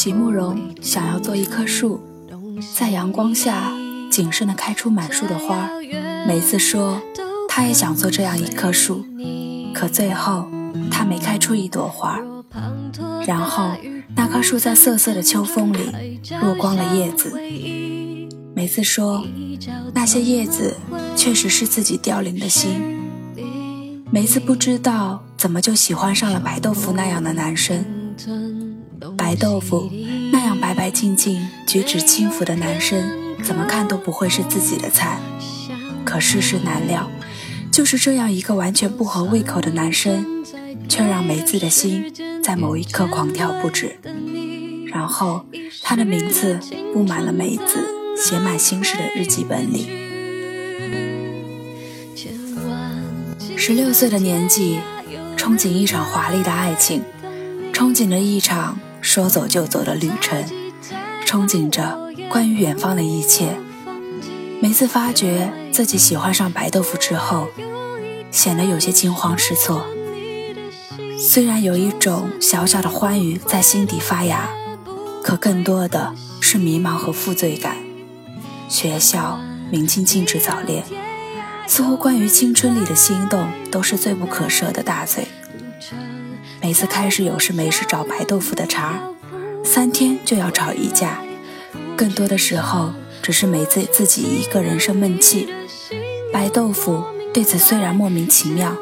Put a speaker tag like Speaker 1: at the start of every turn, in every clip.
Speaker 1: 席慕容想要做一棵树，在阳光下谨慎地开出满树的花。梅子说，她也想做这样一棵树，可最后她没开出一朵花。然后那棵树在瑟瑟的秋风里落光了叶子。梅子说，那些叶子确实是自己凋零的心。梅子不知道怎么就喜欢上了白豆腐那样的男生。白豆腐那样白白净净、举止轻浮的男生，怎么看都不会是自己的菜。可世事难料，就是这样一个完全不合胃口的男生，却让梅子的心在某一刻狂跳不止。然后，他的名字布满了梅子写满心事的日记本里。十六岁的年纪，憧憬一场华丽的爱情，憧憬着一场说走就走的旅程，憧憬着关于远方的一切。每次发觉自己喜欢上白豆腐之后，显得有些惊慌失措。虽然有一种小小的欢愉在心底发芽，可更多的是迷茫和负罪感。学校明禁禁止早恋。似乎关于青春里的心动都是罪不可赦的大罪。每次开始有事没事找白豆腐的茬，三天就要吵一架。更多的时候，只是梅子自己一个人生闷气。白豆腐对此虽然莫名其妙，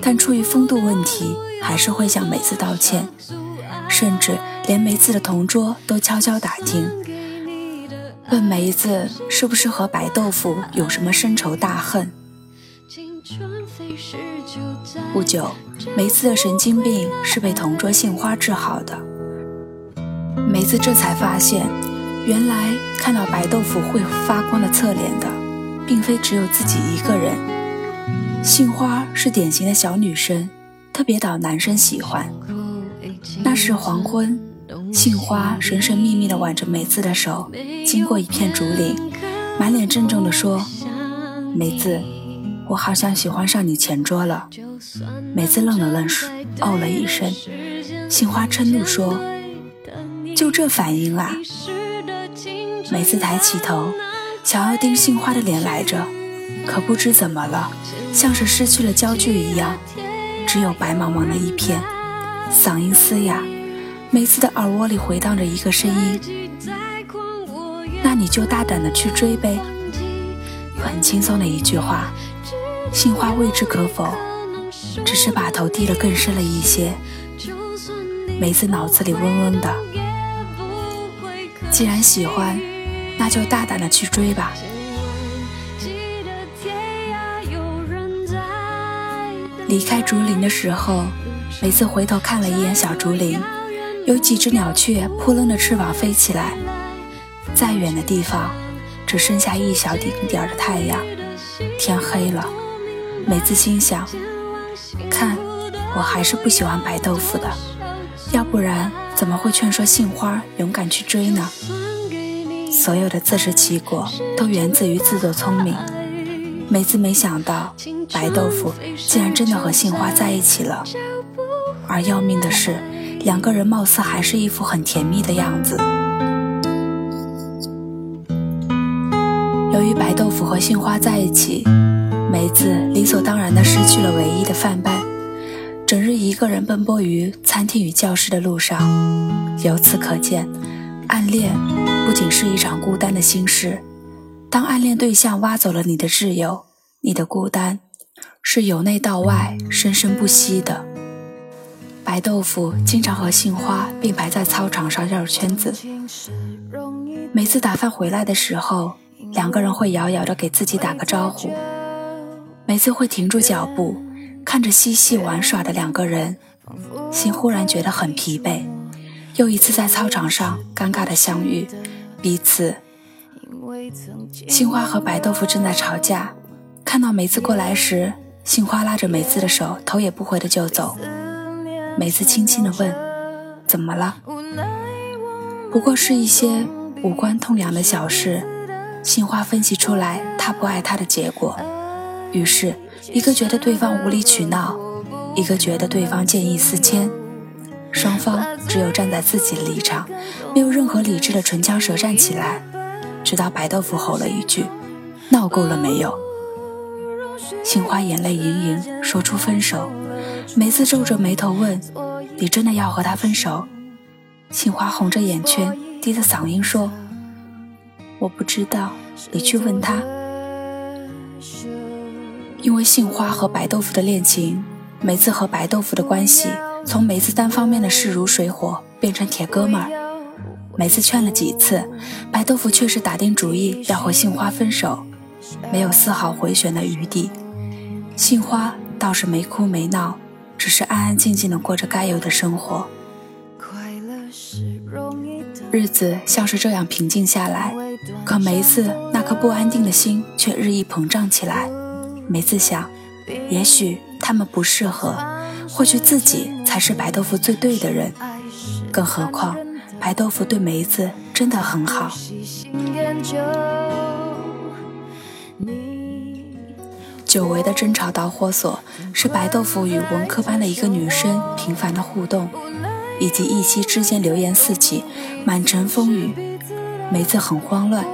Speaker 1: 但出于风度问题，还是会向梅子道歉，甚至连梅子的同桌都悄悄打听，问梅子是不是和白豆腐有什么深仇大恨。不久，梅子的神经病是被同桌杏花治好的。梅子这才发现，原来看到白豆腐会发光的侧脸的，并非只有自己一个人。杏花是典型的小女生，特别讨男生喜欢。那是黄昏，杏花神神秘秘地挽着梅子的手，经过一片竹林，满脸郑重地说：“梅子。”我好像喜欢上你前桌了。梅子愣了愣，哦了一声。杏花嗔怒说：“就这反应啦？”梅子抬起头，想要盯杏花的脸来着，可不知怎么了，像是失去了焦距一样，只有白茫茫的一片。嗓音嘶哑，梅子的耳窝里回荡着一个声音：“那你就大胆的去追呗。”很轻松的一句话。杏花未知可否，只是把头低得更深了一些。梅子脑子里嗡嗡的，既然喜欢，那就大胆的去追吧。离开竹林的时候，梅子回头看了一眼小竹林，有几只鸟雀扑棱着翅膀飞起来。再远的地方，只剩下一小点点的太阳，天黑了。梅子心想：“看，我还是不喜欢白豆腐的，要不然怎么会劝说杏花勇敢去追呢？”所有的自食其果都源自于自作聪明。梅子没想到，白豆腐竟然真的和杏花在一起了，而要命的是，两个人貌似还是一副很甜蜜的样子。由于白豆腐和杏花在一起。梅子理所当然地失去了唯一的饭伴，整日一个人奔波于餐厅与教室的路上。由此可见，暗恋不仅是一场孤单的心事。当暗恋对象挖走了你的挚友，你的孤单是由内到外生生不息的。白豆腐经常和杏花并排在操场上绕圈子，每次打饭回来的时候，两个人会遥遥地给自己打个招呼。每次会停住脚步，看着嬉戏玩耍的两个人，心忽然觉得很疲惫。又一次在操场上尴尬的相遇，彼此。杏花和白豆腐正在吵架，看到梅子过来时，杏花拉着梅子的手，头也不回的就走。梅子轻轻的问：“怎么了？”不过是一些无关痛痒的小事，杏花分析出来他不爱她的结果。于是，一个觉得对方无理取闹，一个觉得对方见异思迁。双方只有站在自己的立场，没有任何理智的唇枪舌战起来，直到白豆腐吼了一句：“闹够了没有？”杏花眼泪盈盈，说出分手。梅子皱着眉头问：“你真的要和他分手？”杏花红着眼圈，低着嗓音说：“我不知道，你去问他。”因为杏花和白豆腐的恋情，梅子和白豆腐的关系从梅子单方面的势如水火变成铁哥们儿。梅子劝了几次，白豆腐却是打定主意要和杏花分手，没有丝毫回旋的余地。杏花倒是没哭没闹，只是安安静静的过着该有的生活。日子像是这样平静下来，可梅子那颗不安定的心却日益膨胀起来。梅子想，也许他们不适合，或许自己才是白豆腐最对的人。更何况，白豆腐对梅子真的很好。久违的争吵导火索是白豆腐与文科班的一个女生频繁的互动，以及一夕之间流言四起，满城风雨。梅子很慌乱，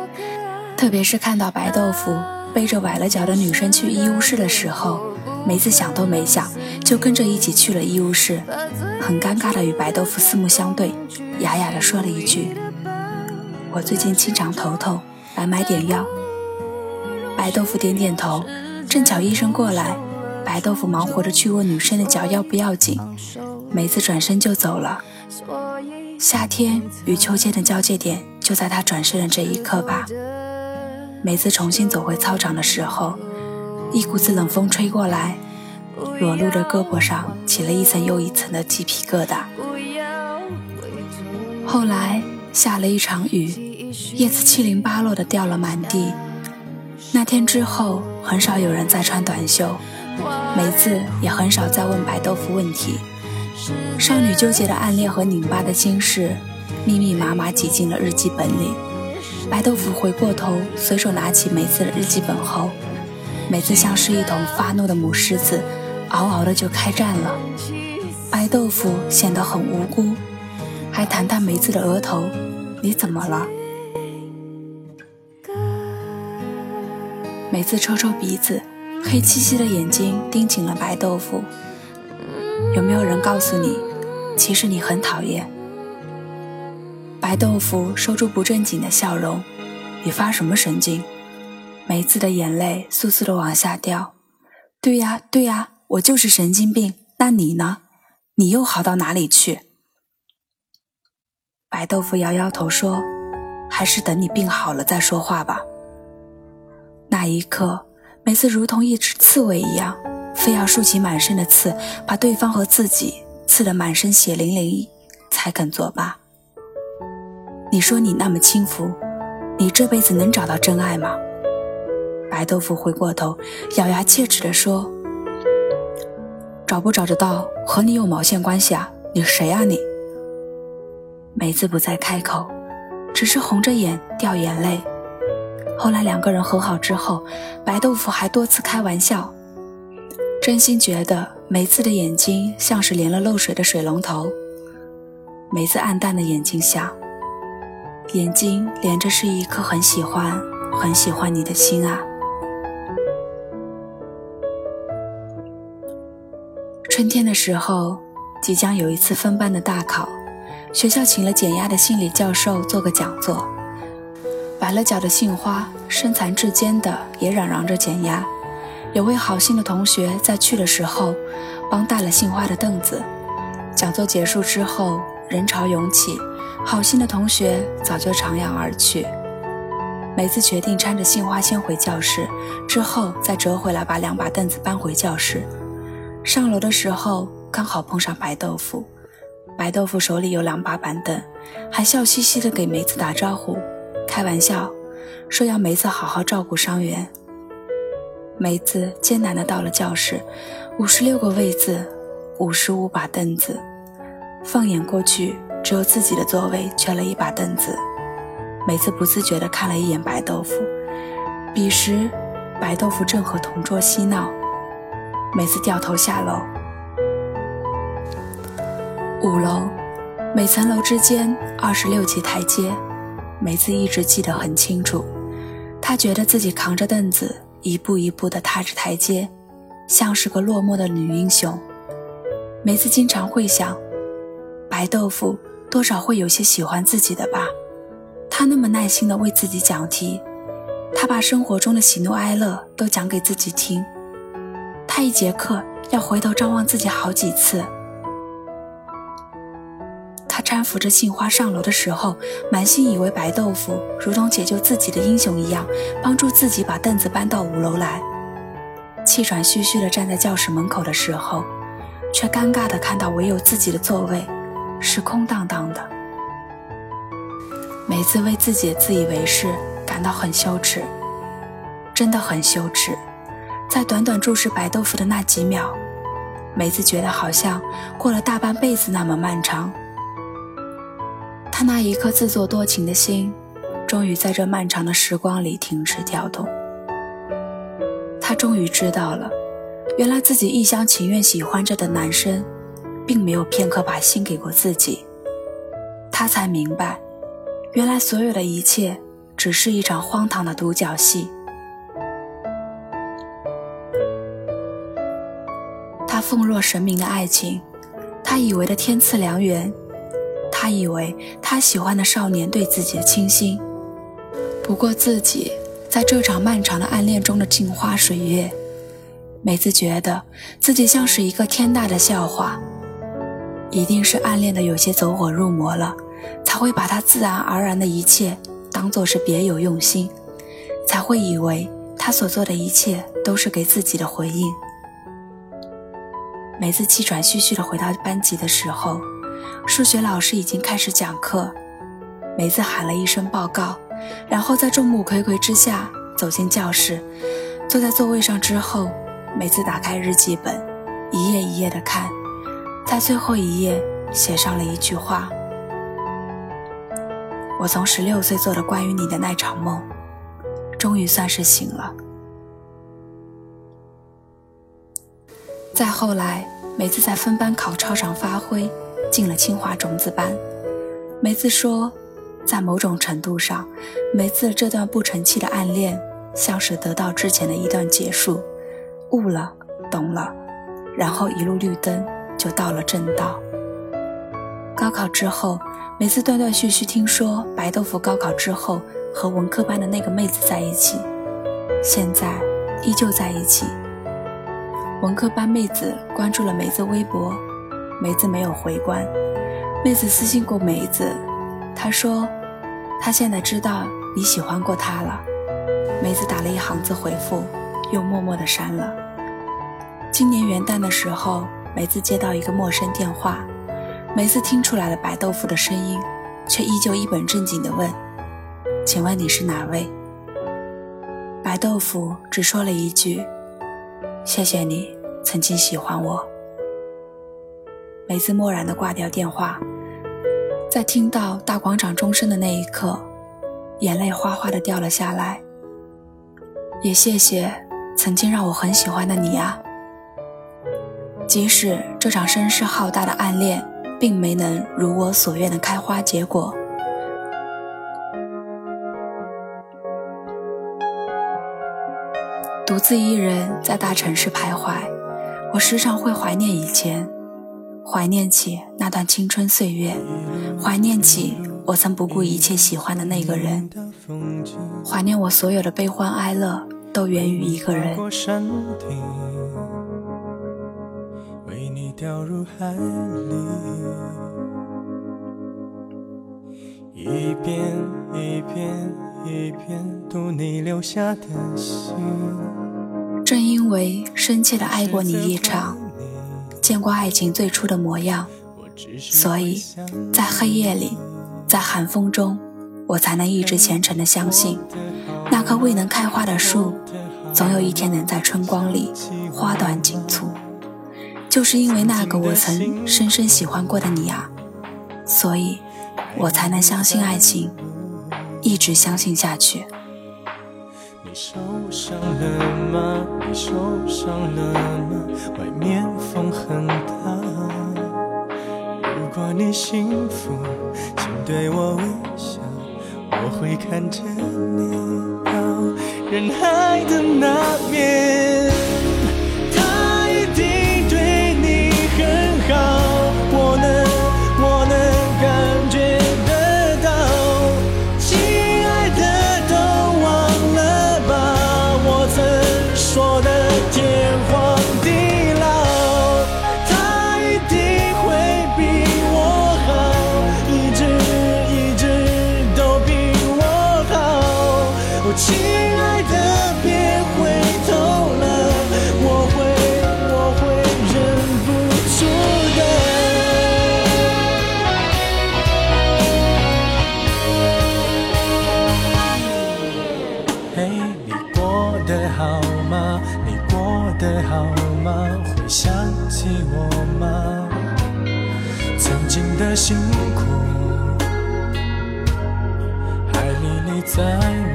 Speaker 1: 特别是看到白豆腐。背着崴了脚的女生去医务室的时候，梅子想都没想，就跟着一起去了医务室，很尴尬的与白豆腐四目相对，哑哑的说了一句：“我最近经常头痛，来买点药。”白豆腐点点头，正巧医生过来，白豆腐忙活着去问女生的脚要不要紧，梅子转身就走了。夏天与秋天的交界点就在他转身的这一刻吧。梅子重新走回操场的时候，一股子冷风吹过来，裸露的胳膊上起了一层又一层的鸡皮疙瘩。后来下了一场雨，叶子七零八落的掉了满地。那天之后，很少有人再穿短袖，梅子也很少再问白豆腐问题。少女纠结的暗恋和拧巴的心事，密密麻麻挤进了日记本里。白豆腐回过头，随手拿起梅子的日记本后，梅子像是一头发怒的母狮子，嗷嗷的就开战了。白豆腐显得很无辜，还弹弹梅子的额头：“你怎么了？”梅子抽抽鼻子，黑漆漆的眼睛盯紧了白豆腐：“有没有人告诉你，其实你很讨厌？”白豆腐收住不正经的笑容，你发什么神经？梅子的眼泪簌簌的往下掉。对呀，对呀，我就是神经病。那你呢？你又好到哪里去？白豆腐摇摇头说：“还是等你病好了再说话吧。”那一刻，梅子如同一只刺猬一样，非要竖起满身的刺，把对方和自己刺得满身血淋淋，才肯作罢。你说你那么轻浮，你这辈子能找到真爱吗？白豆腐回过头，咬牙切齿地说：“找不找得到和你有毛线关系啊？你谁啊你？”梅子不再开口，只是红着眼掉眼泪。后来两个人和好之后，白豆腐还多次开玩笑，真心觉得梅子的眼睛像是连了漏水的水龙头。梅子暗淡的眼睛下。眼睛连着是一颗很喜欢、很喜欢你的心啊。春天的时候，即将有一次分班的大考，学校请了减压的心理教授做个讲座。崴了脚的杏花，身残志坚的也嚷嚷着减压。有位好心的同学在去的时候，帮带了杏花的凳子。讲座结束之后，人潮涌起。好心的同学早就徜徉而去，梅子决定搀着杏花先回教室，之后再折回来把两把凳子搬回教室。上楼的时候刚好碰上白豆腐，白豆腐手里有两把板凳，还笑嘻嘻的给梅子打招呼，开玩笑说要梅子好好照顾伤员。梅子艰难的到了教室，五十六个位子，五十五把凳子，放眼过去。只有自己的座位缺了一把凳子，梅子不自觉地看了一眼白豆腐。彼时，白豆腐正和同桌嬉闹。梅子掉头下楼。五楼，每层楼之间二十六级台阶，梅子一直记得很清楚。她觉得自己扛着凳子，一步一步地踏着台阶，像是个落寞的女英雄。梅子经常会想，白豆腐多少会有些喜欢自己的吧？他那么耐心地为自己讲题，他把生活中的喜怒哀乐都讲给自己听。他一节课要回头张望自己好几次。他搀扶着杏花上楼的时候，满心以为白豆腐如同解救自己的英雄一样，帮助自己把凳子搬到五楼来。气喘吁吁地站在教室门口的时候，却尴尬地看到唯有自己的座位是空荡荡的。梅子为自己的自以为是感到很羞耻，真的很羞耻。在短短注视白豆腐的那几秒，梅子觉得好像过了大半辈子那么漫长。他那一颗自作多情的心，终于在这漫长的时光里停止跳动。他终于知道了，原来自己一厢情愿喜欢着的男生，并没有片刻把心给过自己。他才明白，原来所有的一切，只是一场荒唐的独角戏。他奉若神明的爱情，他以为的天赐良缘。他以为他喜欢的少年对自己的倾心，不过自己在这场漫长的暗恋中的镜花水月，梅子觉得自己像是一个天大的笑话。一定是暗恋的有些走火入魔了，才会把他自然而然的一切当做是别有用心，才会以为他所做的一切都是给自己的回应。梅子气喘吁吁地回到班级的时候。数学老师已经开始讲课，梅子喊了一声报告，然后在众目睽睽之下走进教室，坐在座位上之后，梅子打开日记本，一页一页的看，在最后一页写上了一句话：“我从十六岁做的关于你的那场梦，终于算是醒了。”再后来，梅子在分班考操场发挥。进了清华种子班，梅子说，在某种程度上，梅子这段不成器的暗恋，像是得到之前的一段结束，悟了，懂了，然后一路绿灯就到了正道。高考之后，梅子断断续续听说白豆腐高考之后和文科班的那个妹子在一起，现在依旧在一起。文科班妹子关注了梅子微博。梅子没有回关，妹子私信过梅子，她说，她现在知道你喜欢过她了。梅子打了一行字回复，又默默的删了。今年元旦的时候，梅子接到一个陌生电话，梅子听出来了白豆腐的声音，却依旧一本正经的问：“请问你是哪位？”白豆腐只说了一句：“谢谢你曾经喜欢我。”梅子漠然地挂掉电话，在听到大广场钟声的那一刻，眼泪哗哗地掉了下来。也谢谢曾经让我很喜欢的你啊！即使这场声势浩大的暗恋并没能如我所愿的开花结果，独自一人在大城市徘徊，我时常会怀念以前。怀念起那段青春岁月，怀念起我曾不顾一切喜欢的那个人，怀念我所有的悲欢哀乐都源于一个人。一遍一遍一遍读你留下的信，正因为深切的爱过你一场。见过爱情最初的模样，所以，在黑夜里，在寒风中，我才能一直虔诚的相信，那棵未能开花的树，总有一天能在春光里花短锦簇。就是因为那个我曾深深喜欢过的你啊所以我才能相信爱情一直相信下去。你受伤了吗？你受伤了吗？外面风很大。
Speaker 2: 如果你幸福请对我微笑我会看着你到人海的那边辛苦还历历在目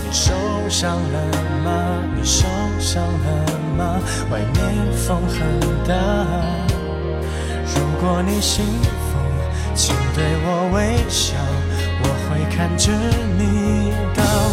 Speaker 2: 你受伤了吗？你受伤了吗？外面风很大如果你幸福请对我微笑我会看着你到。